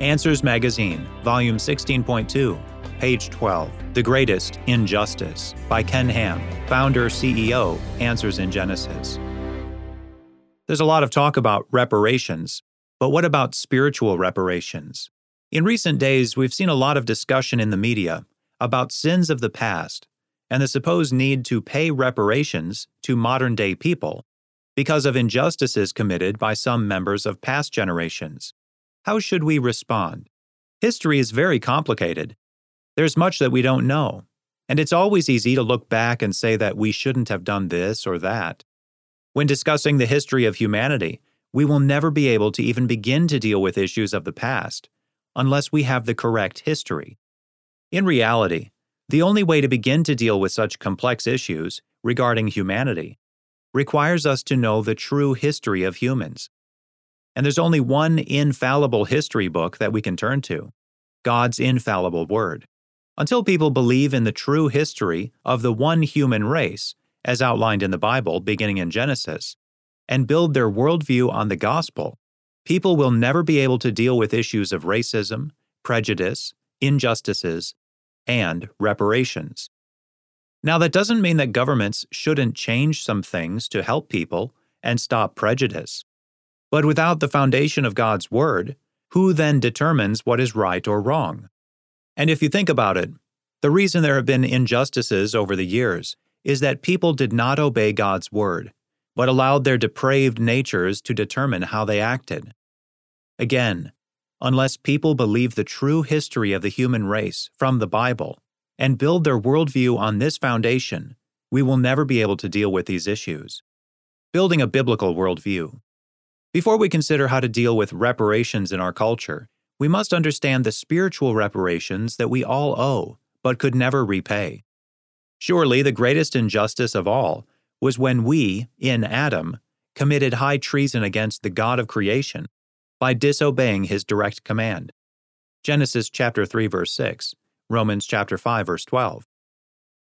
Answers Magazine, Volume 16.2, page 12 The Greatest Injustice by Ken Ham, founder, CEO, Answers in Genesis. There's a lot of talk about reparations, but what about spiritual reparations? In recent days, we've seen a lot of discussion in the media about sins of the past and the supposed need to pay reparations to modern day people because of injustices committed by some members of past generations. How should we respond? History is very complicated. There's much that we don't know, and it's always easy to look back and say that we shouldn't have done this or that. When discussing the history of humanity, we will never be able to even begin to deal with issues of the past unless we have the correct history. In reality, the only way to begin to deal with such complex issues regarding humanity requires us to know the true history of humans. And there's only one infallible history book that we can turn to God's infallible Word. Until people believe in the true history of the one human race, as outlined in the Bible beginning in Genesis, and build their worldview on the gospel, people will never be able to deal with issues of racism, prejudice, injustices, and reparations. Now, that doesn't mean that governments shouldn't change some things to help people and stop prejudice. But without the foundation of God's Word, who then determines what is right or wrong? And if you think about it, the reason there have been injustices over the years is that people did not obey God's word, but allowed their depraved natures to determine how they acted. Again, unless people believe the true history of the human race from the Bible and build their worldview on this foundation, we will never be able to deal with these issues. Building a biblical worldview. Before we consider how to deal with reparations in our culture, we must understand the spiritual reparations that we all owe but could never repay. Surely the greatest injustice of all was when we, in Adam, committed high treason against the God of creation by disobeying his direct command. Genesis chapter 3 verse 6, Romans chapter 5 verse 12.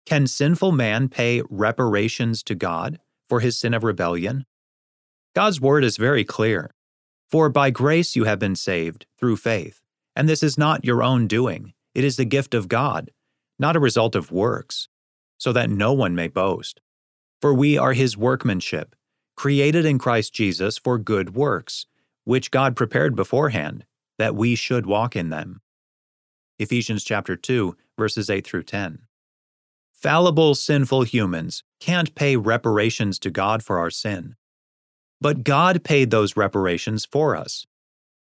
Can sinful man pay reparations to God for his sin of rebellion? God's word is very clear. For by grace you have been saved through faith, and this is not your own doing, it is the gift of God, not a result of works, so that no one may boast. For we are his workmanship, created in Christ Jesus for good works, which God prepared beforehand, that we should walk in them. Ephesians chapter 2, verses 8 through 10. Fallible, sinful humans can't pay reparations to God for our sin. But God paid those reparations for us.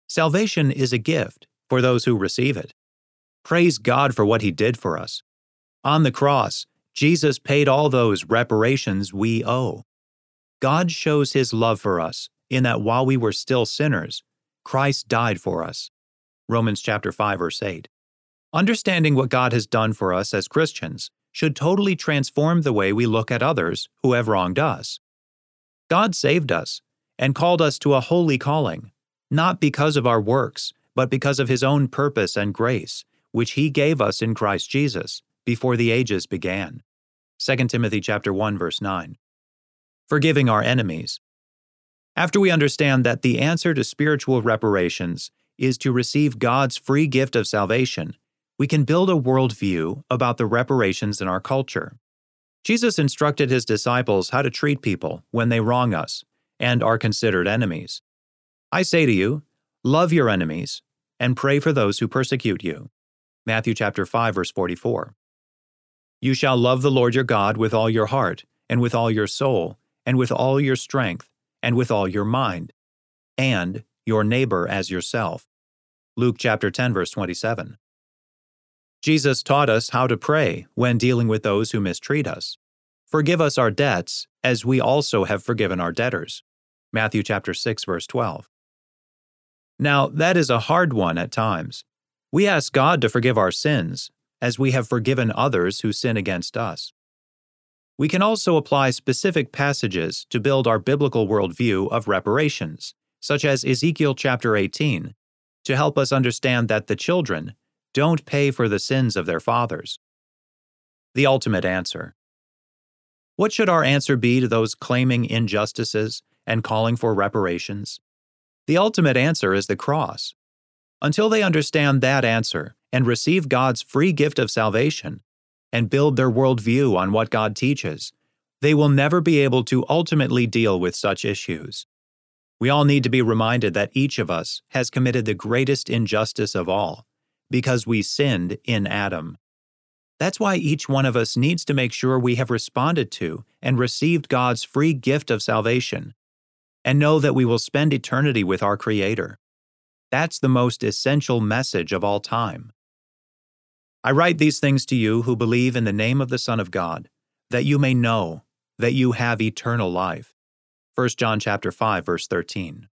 Salvation is a gift for those who receive it. Praise God for what He did for us. On the cross, Jesus paid all those reparations we owe. God shows his love for us in that while we were still sinners, Christ died for us. Romans chapter 5 verse 8. Understanding what God has done for us as Christians should totally transform the way we look at others who have wronged us. God saved us and called us to a holy calling, not because of our works, but because of his own purpose and grace, which he gave us in Christ Jesus before the ages began. 2 Timothy chapter 1 verse 9. Forgiving our enemies. After we understand that the answer to spiritual reparations is to receive God's free gift of salvation, we can build a worldview about the reparations in our culture. Jesus instructed his disciples how to treat people when they wrong us and are considered enemies. I say to you, love your enemies and pray for those who persecute you. Matthew chapter 5 verse 44. You shall love the Lord your God with all your heart, and with all your soul, and with all your strength, and with all your mind, and your neighbor as yourself. Luke chapter 10 verse 27. Jesus taught us how to pray when dealing with those who mistreat us. Forgive us our debts as we also have forgiven our debtors. Matthew chapter 6 verse 12. Now, that is a hard one at times. We ask God to forgive our sins, as we have forgiven others who sin against us. We can also apply specific passages to build our biblical worldview of reparations, such as Ezekiel chapter 18, to help us understand that the children don't pay for the sins of their fathers. The ultimate answer. What should our answer be to those claiming injustices and calling for reparations? The ultimate answer is the cross. Until they understand that answer and receive God's free gift of salvation and build their worldview on what God teaches, they will never be able to ultimately deal with such issues. We all need to be reminded that each of us has committed the greatest injustice of all because we sinned in Adam. That's why each one of us needs to make sure we have responded to and received God's free gift of salvation and know that we will spend eternity with our Creator. That's the most essential message of all time. I write these things to you who believe in the name of the Son of God, that you may know that you have eternal life. 1 John chapter 5 verse 13.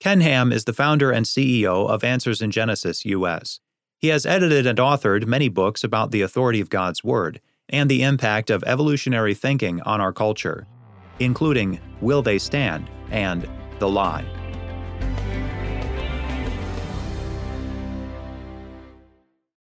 Ken Ham is the founder and CEO of Answers in Genesis US. He has edited and authored many books about the authority of God's Word and the impact of evolutionary thinking on our culture, including Will They Stand and The Lie.